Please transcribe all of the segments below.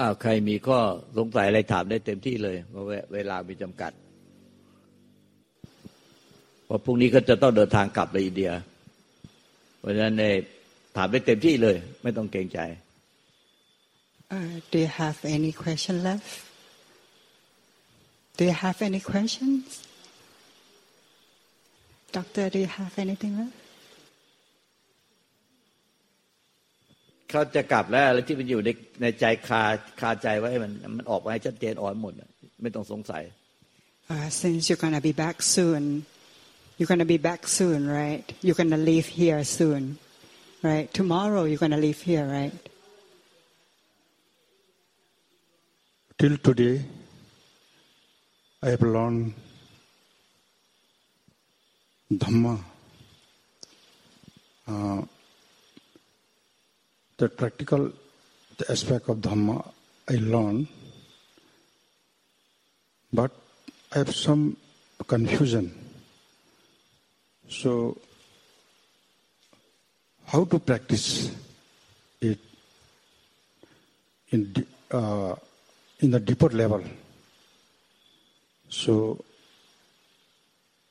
อ้าวใครมีข้อสงสัยอะไรถามได้เต็มที่เลยเพราะเวลามีจำกัดเพราะพรุ่งนี้ก็จะต้องเดินทางกลับไปอินเดีย เพราะฉะนั้นเนี่ยถามได้เต็มที่เลย ไม่ต้องเกรงใจ Uh, do you have any question left? Do you have any questions? Doctor, do you have anything left? เขาจะกลับแล้วอะไรที่มันอยู่ในในใจคาคาใจไว้มันมันออกมาให้ชัดเจนอ่อนหมดไม่ต้องสงสัย uh, since you're gonna be back soon you're gonna be back soon right you're gonna leave here soon right tomorrow you're gonna leave here right till today I have learned Dhamma uh, the practical aspect of Dhamma I learn, but I have some confusion. So, how to practice it in uh, in the deeper level? So,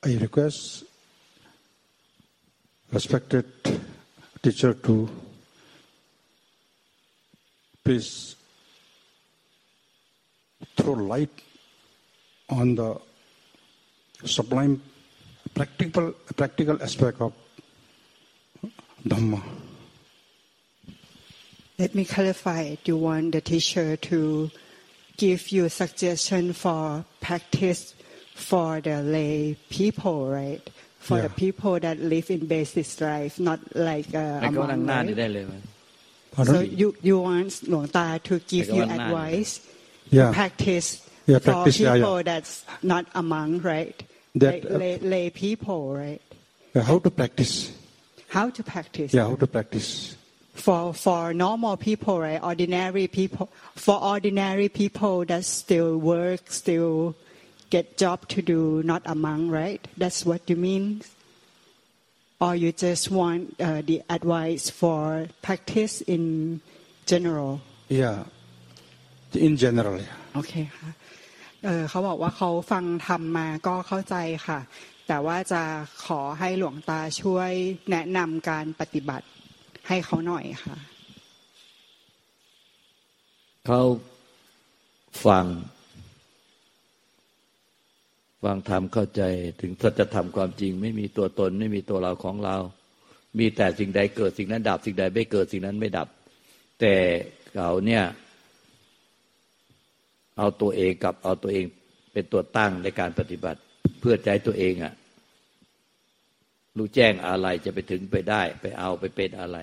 I request respected teacher to Please throw light on the sublime practical, practical aspect of Dhamma. Let me clarify. Do you want the teacher to give you a suggestion for practice for the lay people, right? For yeah. the people that live in basic life, not like uh, among? Pardon? So you, you want Luang Ta to give you advice, yeah. practice yeah, for practice, people yeah, yeah. that's not a monk, right? That, uh, lay, lay, people, right? How to practice? How to practice? Yeah, how to practice? For for normal people, right? Ordinary people. For ordinary people that still work, still get job to do, not a monk, right? That's what you mean. Or you just want uh, the advice for practice in general Yeah, in general. Yeah. โอเคค่ะเออเขาบอกว่าเขาฟังทำมาก็เข้าใจค่ะ แต่ว่าจะขอให้หลวงตาช่วยแนะนำการปฏิบัติให้เขาหน่อยค่ะ เขาฟัง ฟังธรรมเข้าใจถึงสัจธรรมความจริง ไม่มีตัวตนไม่มีตัวเราของเรา มีแต่สิ่งใดเกิดสิ่งนั้นดับ สิ่งใดไม่เกิดสิ่งนั้นไม่ดับ แต่เขาเนี่ยเอาตัวเองกับเอาตัวเองเป็นตัวตั้งในการปฏิบัติ เพื่อใจตัวเองอะ่ะรู้แจ้งอะไรจะไปถึงไปได้ ไปเอาไปเป็นอะไร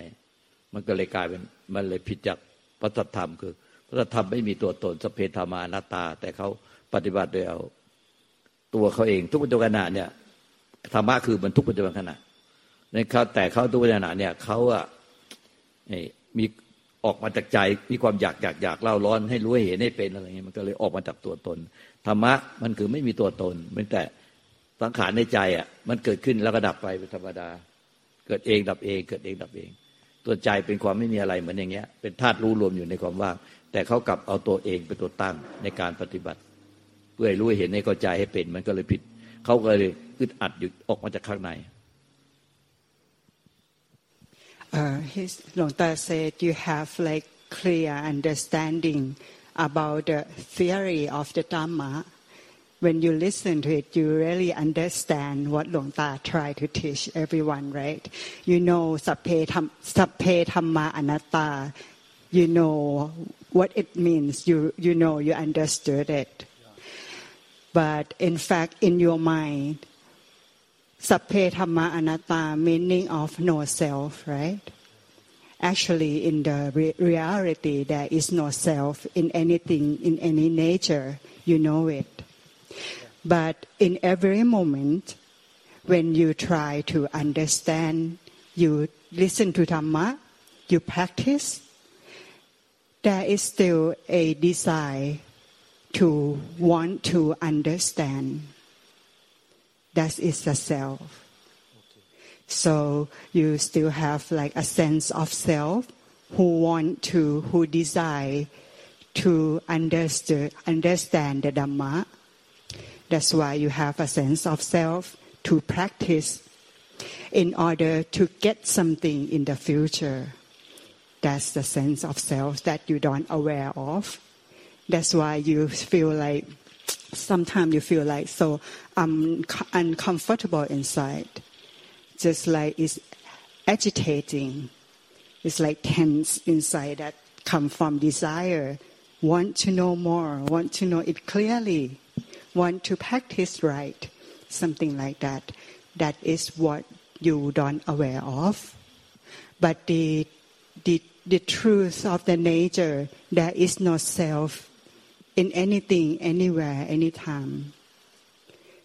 มันก็เลยกลายเป็นมันเลยผิดจากพระธรรมคือ พระธรรมไม่มีตัวตนสพเพธรรมานาตา แต่เขาปฏิบัติโดยเอา ตัวเขาเอง ทุกปัจจุบันขณะเนี่ยธรรมะคือมันทุกปัจจุบันขณะในเขาแต่เขาทุกปัจจุบันขณะเนี่ยเขาอะมีออกมาจากใจมีความอยากอยากอยากเล่าร้อนให้รู้ให้เห็นให้เป็นอะไรเงี้ยมันก็เลยออกมาจากตัวตนธรรมะมันคือไม่มีตัวตนมันแต่สังขารในใจอะมันเกิดขึ้นแล้วก็ดับไปเป็นธรรมดา เกิดเองดับเอง เกิดเองดับเอง ตัวใจเป็นความไม่มีอะไรเหมือนอย่างเงี้ย เป็นธาตุรู้รวมอยู่ในความว่างแต่เขากลับเอาตัวเองเป็นตัวตั้งในการปฏิบัติ เพื่อให้รู้เห็นให้เข้าใจให้เป็น มันก็เลยผิด เขาก็เลยอึดอัดอยู่ออกมาจากข้างใน uh, his Longta said you have like clear understanding about the theory of the Dhamma. When you listen to it, you really understand what Longta tried to teach everyone, right? You know sappe dhamma anatta. You know what it means. You you know you understood it. But in fact, in your mind, sabbe dhamma anatta meaning of no self, right? Actually, in the re- reality, there is no self in anything, in any nature. You know it. But in every moment, when you try to understand, you listen to Dhamma, you practice, there is still a desire to want to understand. That is the self. So you still have like a sense of self who want to, who desire to understand, understand the Dhamma. That's why you have a sense of self to practice in order to get something in the future. That's the sense of self that you don't aware of. That's why you feel like sometimes you feel like so um, uncomfortable inside. Just like it's agitating. It's like tense inside that come from desire. Want to know more, want to know it clearly, want to practice right, something like that. That is what you don't aware of. But the, the, the truth of the nature, there is no self in anything, anywhere, anytime.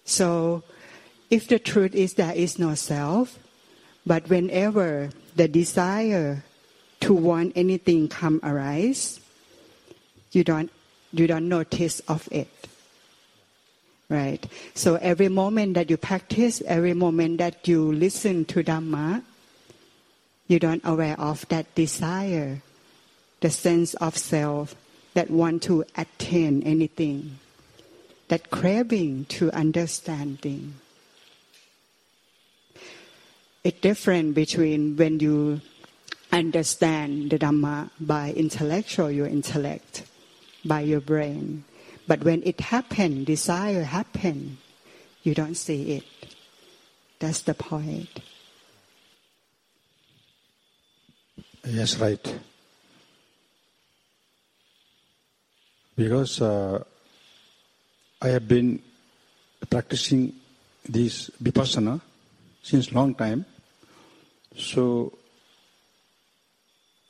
So, if the truth is there is no self, but whenever the desire to want anything come arise, you don't you don't notice of it. Right? So every moment that you practice, every moment that you listen to Dhamma, you don't aware of that desire, the sense of self that want to attain anything, that craving to understanding. It's different between when you understand the Dhamma by intellectual, your intellect, by your brain. But when it happen, desire happen, you don't see it. That's the point. Yes, right. Because uh, I have been practicing this vipassana since long time, so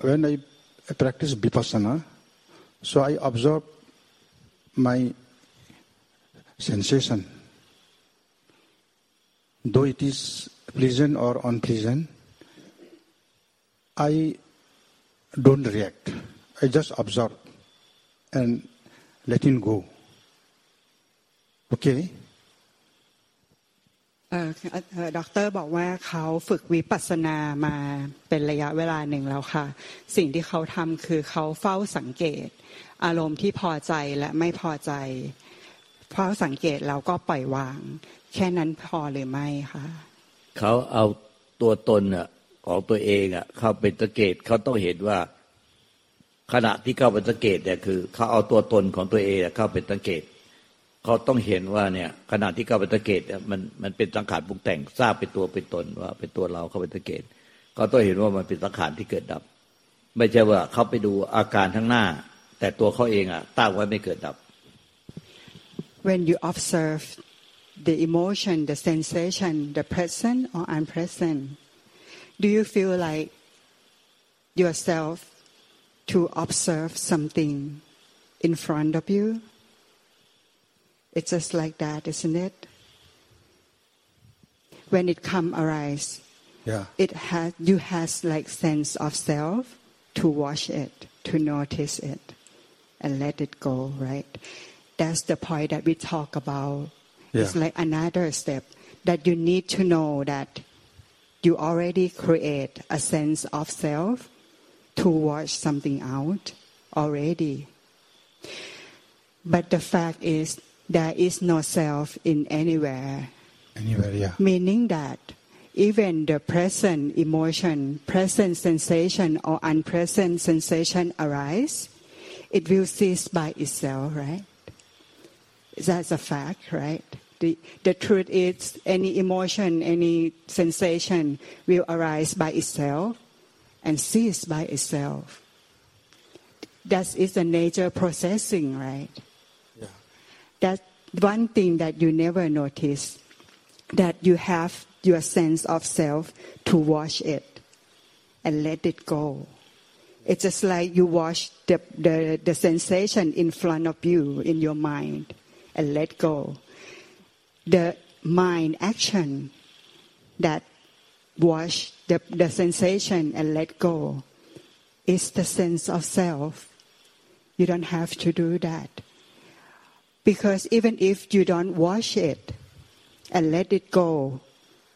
when I practice vipassana, so I observe my sensation. Though it is pleasant or unpleasant, I don't react. I just observe and let it go. Okay? ด็อกเตอร์บอกว่าเขาฝึกวิปัสสนามาเป็นระยะเวลาหนึ่งแล้วค่ะ สิ่งที่เขาทำคือเขาเฝ้าสังเกต อารมณ์ที่พอใจและไม่พอใจเฝ้าสังเกตแล้วก็ปล่อยวาง แค่นั้นพอหรือไม่คะเขาเอาตัวตนอะของตัวเองอะเข้าเป็นสังเกตเขาต้องเห็นว่า ขณะที่เข้าเป็นสังเกตเนี่ยคือเขาเอาตัวตนของตัวเองเข้าเป็นสังเกตเขาต้องเห็นว่าเนี่ยขณะที่เข้าไปตะเกตมันมันเป็นสังขารปรุงแต่งทราบเป็นตัวเป็นตนว่าเป็นตัวเราเข้าไปตะเกตเขาต้องเห็นว่ามันเป็นสังขารที่เกิดดับ ไม่ใช่ว่าเขาไปดูอาการทั้งหน้า แต่ตัวเขาเองอะตั้งไว้ไม่เกิดดับ when you observe the emotion the sensation the present or unpresent do you feel like yourself to observe something in front of you It's just like that, isn't it? When it come arise, yeah. it has you has like sense of self to watch it, to notice it, and let it go. Right? That's the point that we talk about. Yeah. It's like another step that you need to know that you already create a sense of self to watch something out already. But the fact is there is no self in anywhere. Anywhere, yeah. Meaning that even the present emotion, present sensation, or unpresent sensation arise, it will cease by itself, right? That's a fact, right? The, the truth is any emotion, any sensation will arise by itself and cease by itself. That is the nature processing, right? Yeah. that one thing that you never notice that you have your sense of self to watch it and let it go. It's just like you watch the, the, the sensation in front of you in your mind and let go. The mind action that watch the, the sensation and let go is the sense of self. You don't have to do that. Because even if you don't wash it and let it go,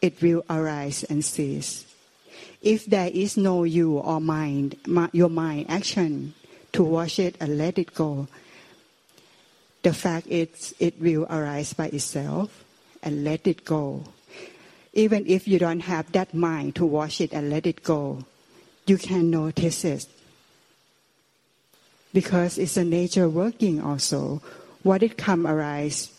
it will arise and cease. If there is no you or mind, your mind action to watch it and let it go. The fact is, it will arise by itself and let it go. Even if you don't have that mind to watch it and let it go, you can notice it. Because it's a nature working also. What it come arise,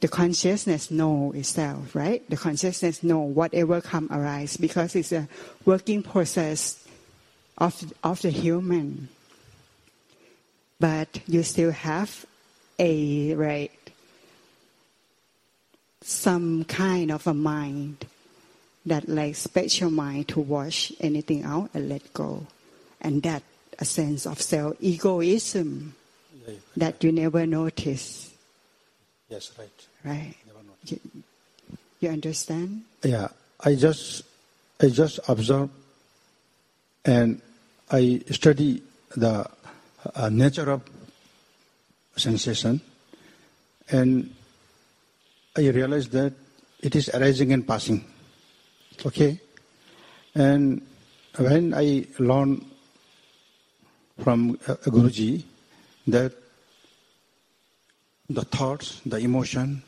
the consciousness know itself, right? The consciousness know whatever come arise because it's a working process of, of the human. But you still have a right some kind of a mind that like special mind to wash anything out and let go. And that a sense of self egoism Yeah, that you never notice. Yes, right. right. You, you understand? Yeah, I just I just observe and I study the uh, nature of sensation. And I realize that it is arising and passing. Okay? And when I learn from uh, Guruji that the thoughts, the emotion,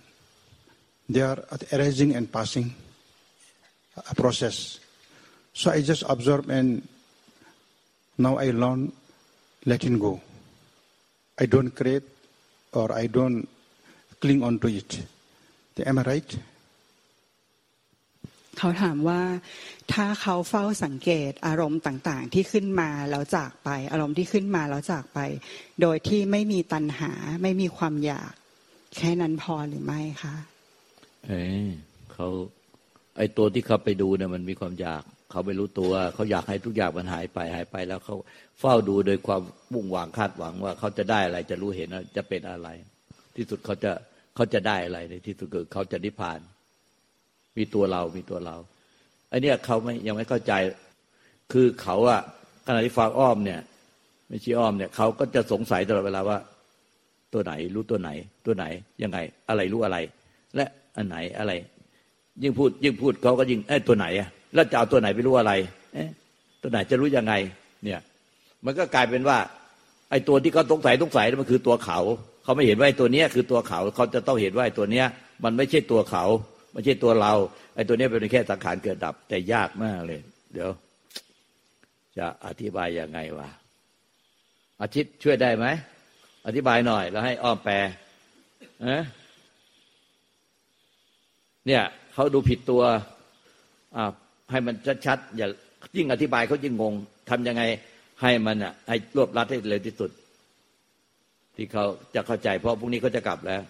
they are arising and passing a process. So I just observe and now I learn letting go. I don't create or I don't cling on to it. Am I right? เขาถามว่าถ้าเขาเฝ้าสังเกตอารมณ์ต่างๆ ที่ขึ้นมาแล้วจากไป อารมณ์ที่ขึ้นมาแล้วจากไป โดยที่ไม่มีตัณหาไม่มีความอยาก แค่นั้นพอหรือไม่คะเอ้เขาไอตัวที่เขาไปดูเนี่ยมันมีความอยาก เขาไม่รู้ตัว เขาอยากให้ทุกอย่างมันหายไปหายไปแล้วเขาเฝ้าดูโดยความมุ่งหวังคาดหวังว่า เขาจะได้อะไรจะรู้เห็นจะเป็นอะไร ที่สุดเขาจะเขาจะได้อะไรในที่สุดคือเขาจะนิพพาน มีตัวเรา มีตัวเราอ้เนี่ยเขาไม่ยังไม่เข้าใจ คือเขาอะขณะที่ฟังอ้อมเนี่ย ไม่ใช่อ้อมเนี่ยเขาก็จะสงสัยตลอดเวลาว่า ตัวไหนรู้ตัวไหน ตัวไหนยังไง อะไรรู้อะไร และอันไหนอะไร ยิ่งพูด ยิ่งพูดเขาก็ยิ่งเอ้ตัวไหนอะแล้วจะเอาตัวไหนไปรู้อะไร เอ๊ะตัวไหนจะรู้ยังไง เนี่ย มันก็กลายเป็นว่า ไอ้ตัวที่เขาสงสัยสงสัยมันคือตัวเขา เขาไม่เห็นว่าไอ้ตัวเนี้ยคือตัวเขา เขาจะต้องเห็นว่าไอ้ตัวเนี้ย มันไม่ใช่ตัวเขา ไม่ใช่ตัวเรา ไอ้ตัวนี้เป็นแค่สังขารเกิดดับ แต่ยากมากเลย เดี๋ยว จะอธิบายยังไงวะอาทิตย์ช่วยได้ไหมอธิบายหน่อย แล้วให้อ้อมแปลเนี่ยเขาดูผิดตัวอ่าให้มันชัดๆอย่ายิ่งอธิบายเขายิ่งงงทำยังไงให้มันอะให้รวบรัดให้เร็วที่สุด ที่เขาจะเข้าใจเพราะพรุ่งนี้เขาจะกลับแล้ว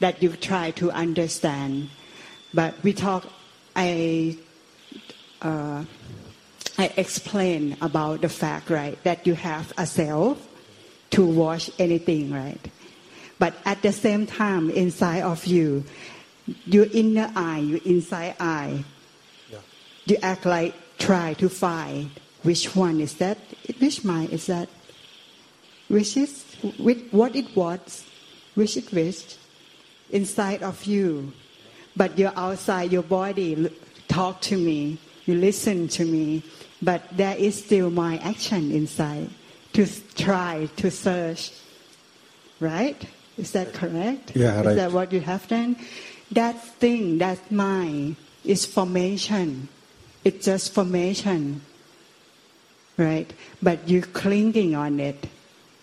that you try to understand. But we talk, I, uh, I explain about the fact, right, that you have a self to watch anything, right? But at the same time, inside of you, your inner eye, your inside eye, Yeah. you act like try to find which one is that, which mind is that, which is which, what it was, which it wished inside of you, but you're outside your body. Talk to me, you listen to me, but there is still my action inside to try to search. Right? Is that correct? Yeah, right. Is that what you have done? That thing, that mind, is formation. It's just formation. Right? But you're clinging on it.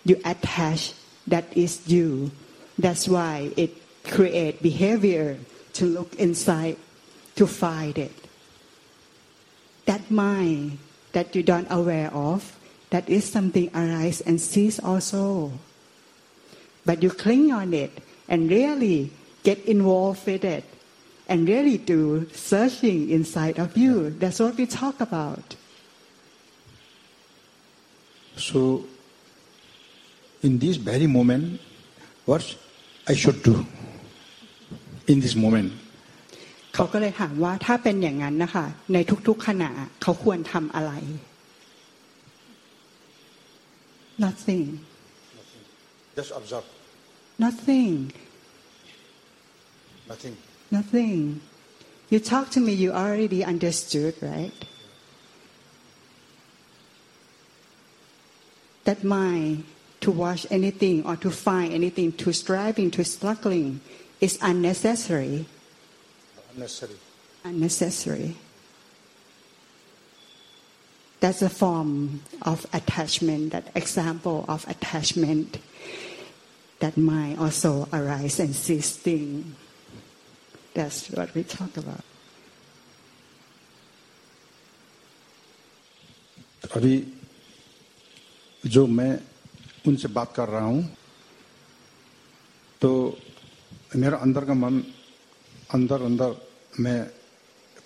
You attach. That is you. That's why it create behavior to look inside to find it. That mind that you don't aware of, that is something arise and cease also. But you cling on it and really get involved with it and really do searching inside of you. That's what we talk about. So, in this very moment, what I should do in this moment? เขาก็เลยถามว่าถ้าเป็นอย่างนั้นนะคะในทุกๆขณะเขาควรทำอะไร nothing Just observe. nothing Nothing. nothing you talk to me you already understood right that mind to watch anything or to find anything, to striving, to struggling, is unnecessary. Unnecessary. Unnecessary. That's a form of attachment, that example of attachment that mind also arise and cease thing. That's what we talk about. अभी जो मैं उनसे बात कर रहा हूं तो मेरा अंदर का मन अंदर अंदर मैं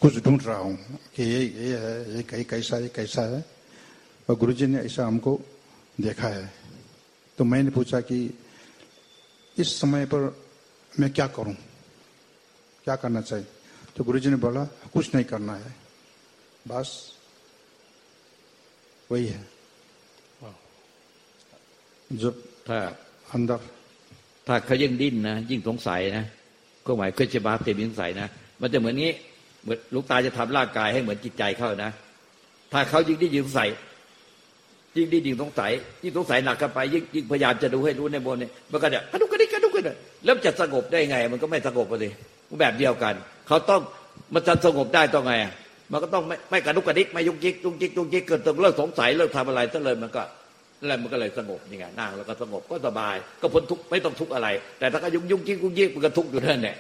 कुछ ढूंढ रहा हूँ कि ये ये है ये कहीं कैसा है कैसा है। और गुरु जी ने ऐसा हमको देखा है। तो मैंने पूछा कि इस समय पर मैं क्या करूँ? क्या करना चाहिए? तो गुरु जी ने बोला कुछ नहीं करना है। बस वही है। जब ถ้า अंदर ถ้าเขายิ่งดิ้นนะยิ่งสงสัยนะก็หมายเคยจะบาเต็มสงสัยนะมันจะเหมือนนี้เหมือนลูกตาจะทำร่างกายให้เหมือนจิตใจเขานะถ้าเขายิ่งดิ้นยิ่งสงสัยยิ่งดิ้นยิ่งสงสัยยิ่งสงสัยหนักเข้าไปยิ่งยิ่งพยายามจะดูให้รู้ในบนเนี่ยมันก็จะกระดุกกระดิกกระดุกกระดิกแล้วจะสงบได้ไง มันก็ไม่สงบเลยแบบเดียวกันเขาต้องมันจะสงบได้ต้องไงมันก็ต้องไม่ไม่กระดุกกระดิกไม่ยุกยิกยุกยิกยุกยิกเกิดต้องเลิกสงสัยเลิกทำอะไรซะเลยมันก็ แล้วมันก็เลยสงบนี่ไงนั่งแล้วก็สงบก็สบาย ก็พ้นทุกไม่ต้องทุกอะไร แต่ถ้าก็ยุกยุกยิกยุกยิกมันก็ทุกอยู่นั่นแหละ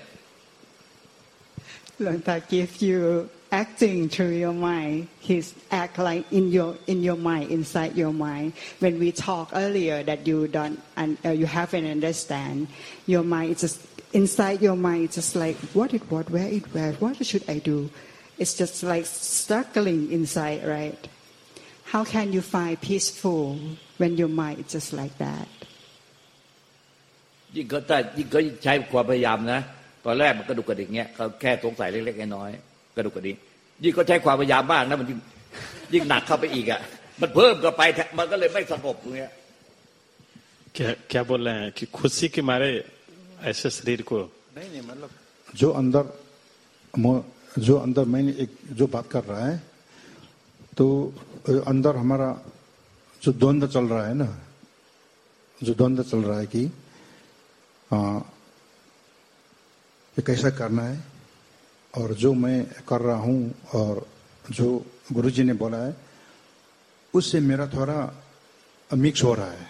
Lord that give you acting through your mind. He's act like in your in your mind, inside your mind. When we talk earlier that you don't and uh, you haven't understand, your mind is just inside your mind. It's just like what it what where it where what should I do? It's just like struggling inside, right? How can you find peaceful when your mind is just like that? ยิ่งเขาถ้ายิ่งเขาใช้ความพยายามนะตอนแรกมันกระดุกกระดิกเงี้ยเขาแค่สงสัยเล็กๆน้อยๆกระดุกกระดิกยิ่งเขาใช้ความพยายามมากนะมันยิ่งยิ่งหนักเข้าไปอีกอ่ะมันเพิ่มเข้าไปมันก็เลยไม่สงบตรงเนี้ย क्या क्या बोल रहे हैं कि खुशी के मारे ऐसे शरीर को नहीं नहीं मतलब जो अंदर मो- जो अंदर मैंने एक जो बात कर रहा है तो अंदर हमारा जो द्वंद्व चल रहा है ना जो द्वंद्व चल रहा है कि आ, ये कैसा करना है और जो मैं कर रहा हूँ और जो गुरुजी ने बोला है उससे मेरा थोड़ा मिक्स हो रहा है।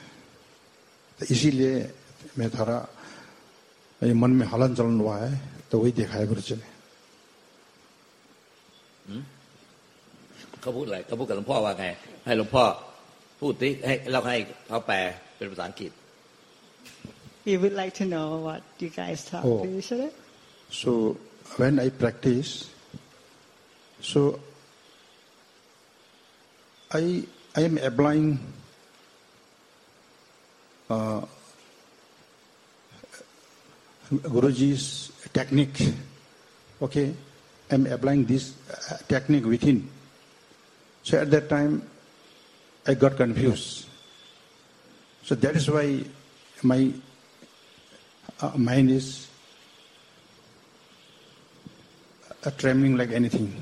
तो इसीलिए मैं थोड़ा मन में हलन चलन हुआ है तो वही देखा है गुरु जी ने। เขาพูดอะไรเขาพูดกับหลวงพ่อว่าไง ให้หลวงพ่อพูดที่ให้เราให้เขาแปลเป็นภาษาอังกฤษ We would like to know what you guys talk Oh. to each other. So when I practice, so I I am applying uh, Guruji's technique. Okay, I'm applying this uh, technique within. So at that time, I got confused. So that is why my uh, mind is uh, trembling like anything.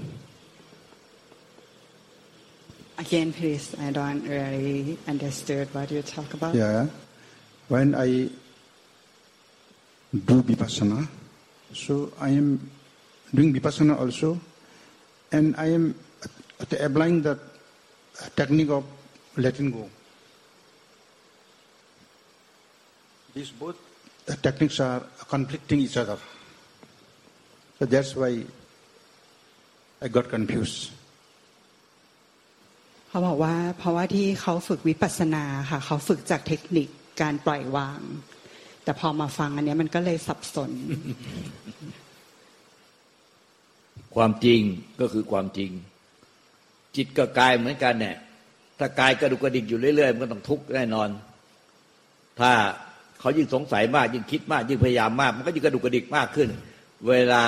Again, please. I don't really understood what you talk about. Yeah. When I do vipassana, so I am doing vipassana also, and I am applying the technique of letting go. These both the techniques are conflicting each other. So that's why I got confused. เขาบอกว่าเพราะว่าที่เขาฝึกวิปัสสนาค่ะเขาฝึกจากเทคนิคการปล่อยวาง แต่พอมาฟังอันเนี้ยมันก็เลยสับสน ความจริงก็คือความจริง จิตกับกายเหมือนกันเนี่ย ถ้ากายกระดุกกระดิกอยู่เรื่อยๆมันก็ต้องทุกข์แน่นอน ถ้าเขายิ่งสงสัยมาก ยิ่งคิดมาก ยิ่งพยายามมาก มันก็ยิ่งกระดุกกระดิกมากขึ้น เวลา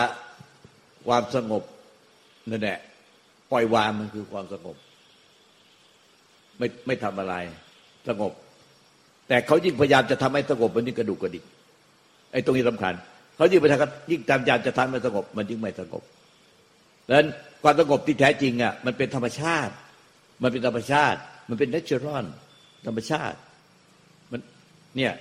ความสงบนั่นแหละปล่อยวางมันคือความสงบ ไม่ไม่ทำอะไร สงบ แต่เขายิ่งพยายามจะทำให้สงบมันยิ่งกระดุกกระดิกไอ้ตรงนี้สำคัญเขายิ่งพยายามยิ่งพยายามจะทำให้สงบ มันยิ่งไม่สงบ ดังนั้นความสงบที่แท้จริงอะมันเป็นธรรมชาติ มันเป็นธรรมชาติ มันเป็น natural ธรรมชาติ มันเนี่ย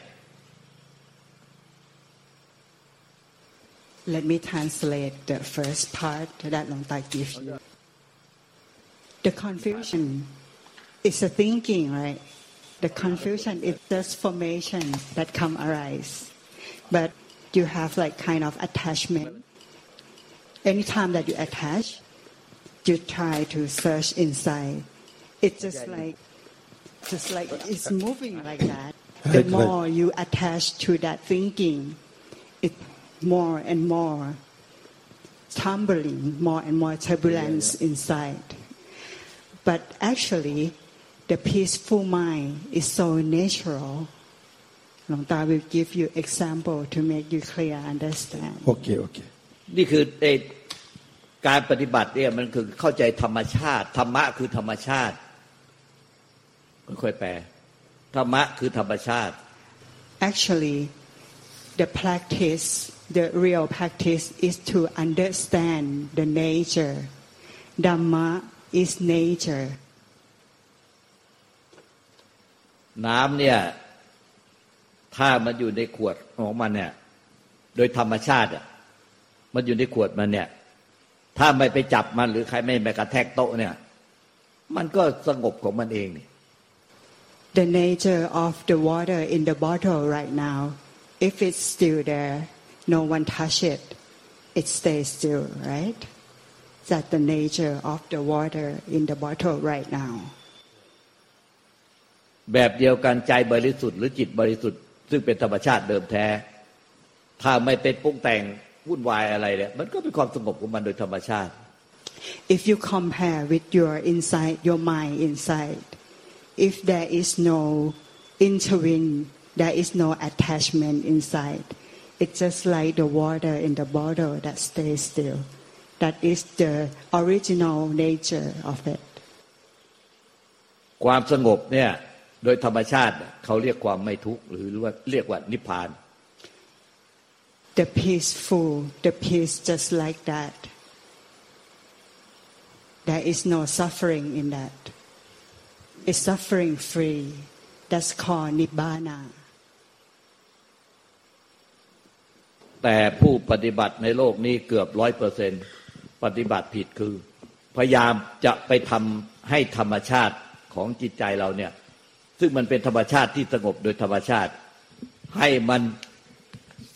Let me translate the first part that Long Tai gives you. The confusion is a thinking, right? The confusion is just formation that come arise. But you have like kind of attachment. Anytime that you attach, you try to search inside. It's just like just like it's moving like that. The Right, right. more you attach to that thinking, it more and more tumbling, more and more turbulence inside. But actually, the peaceful mind is so natural. Long Ta will give you example to make you clear understand. Okay, okay. นี่คือไอ้การปฏิบัติเนี่ยมันคือเข้าใจธรรมชาติ ธรรมะคือธรรมชาติค่อยๆแปลธรรมะคือธรรมชาติ Actually, the practice, the real practice is to understand the nature. Dhamma is nature. น้ำเนี่ย ถ้ามันอยู่ในขวดของมันเนี่ย โดยธรรมชาติอะ มันอยู่ในขวดมันเนี่ย ถ้าไม่ไปจับมันหรือใครไม่ไปกระแทกโต๊ะเนี่ย มันก็สงบของมันเองนี่ The nature of the water in the bottle right now, if it's still there, no one touch it, it stays still, right? That's the nature of the water in the bottle right now. แบบเดียวกันใจบริสุทธิ์หรือจิตบริสุทธิ์ ซึ่งเป็นธรรมชาติเดิมแท้ ถ้าไม่เป็นปรุงแต่ง วุ่นวายอะไรเนี่ยมันก็เป็นความสงบของมันโดยธรรมชาติ If you compare with your inside, your mind inside, if there is no intervene, there is no attachment inside, it's just like the water in the bottle that stays still. That is the original nature of it. ความสงบเนี่ยโดยธรรมชาติเขาเรียกความไม่ทุกข์หรือว่าเรียกว่านิพพาน The peaceful, the peace just like that. There is no suffering in that. It's suffering free. That's called Nibbana. แต่ผู้ปฏิบัติในโลกนี้เกือบร้อยเปอร์เซนปฏิบัติผิดคือ พยายามจะไปทำให้ธรรมชาติของจิตใจเราเนี่ย ซึ่งมันเป็นธรรมชาติที่สงบโดยธรรมชาติ ให้มัน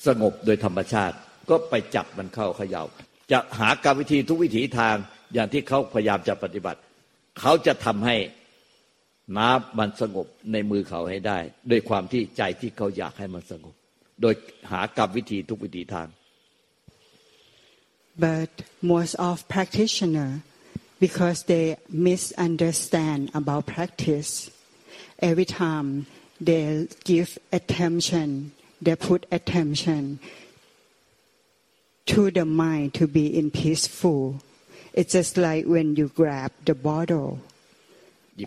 สงบโดยธรรมชาติ ก็ไปจับมันเข้าเขยา่า จะหากรรวิธีทุกวิถีทางอย่างที่เขาพยายามจะปฏิบัติ เขาจะทำให้น้ำมันสงบในมือเขาให้ได้ด้วยความที่ใจที่เขาอยากให้มันสงบ โดยหากรรมวิธีทุกวิถีทาง But most of practitioner, because they misunderstand about practice, every time they give attention, they put attention to the mind to be in peaceful. It's just like when you grab the bottle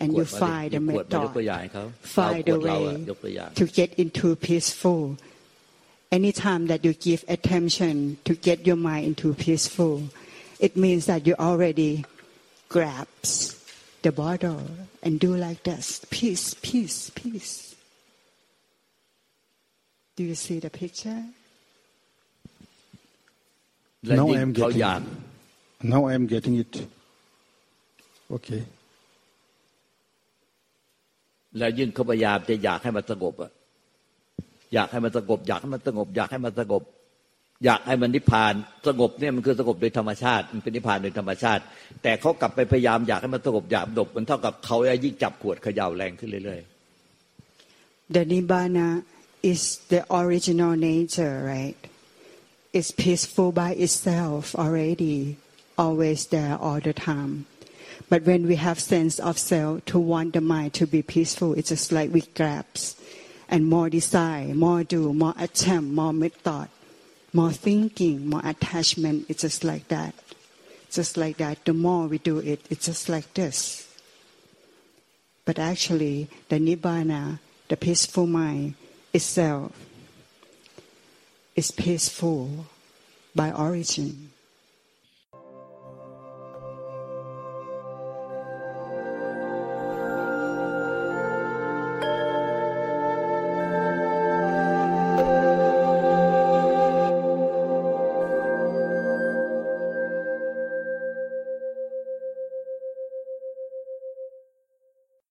and you find the method, find a way to get into peaceful. Anytime that you give attention to get your mind into peaceful, it means that you already grabs the bottle and do like this. Peace, peace, peace. Do you see the picture? และ Now ยิ่ง I am เขา getting อยาก Now I am getting it. Okay. แล้วยิ่งเขาพยายามจะอยากให้มันสงบอะอยากให้มันสงบ อยากให้มันสงบ อยากให้มันสงบ อยากให้มันนิพพาน สงบเนี่ยมันคือสงบโดยธรรมชาติ มันเป็นนิพพานโดยธรรมชาติ แต่เขากลับไปพยายามอยากให้มันสงบอยากดบมันเท่ากับเขายิ่งจับขวดเขย่าแรงขึ้นเรื่อย The Nibbana is the original nature, right? It's peaceful by itself already, always there all the time. But when we have sense of self to want the mind to be peaceful, it's just like we grabs and more desire, more do, more attempt, more method, more thinking, more attachment. It's just like that. Just like that. The more we do it, it's just like this. But actually, the Nibbana, the peaceful mind itself, is peaceful by origin.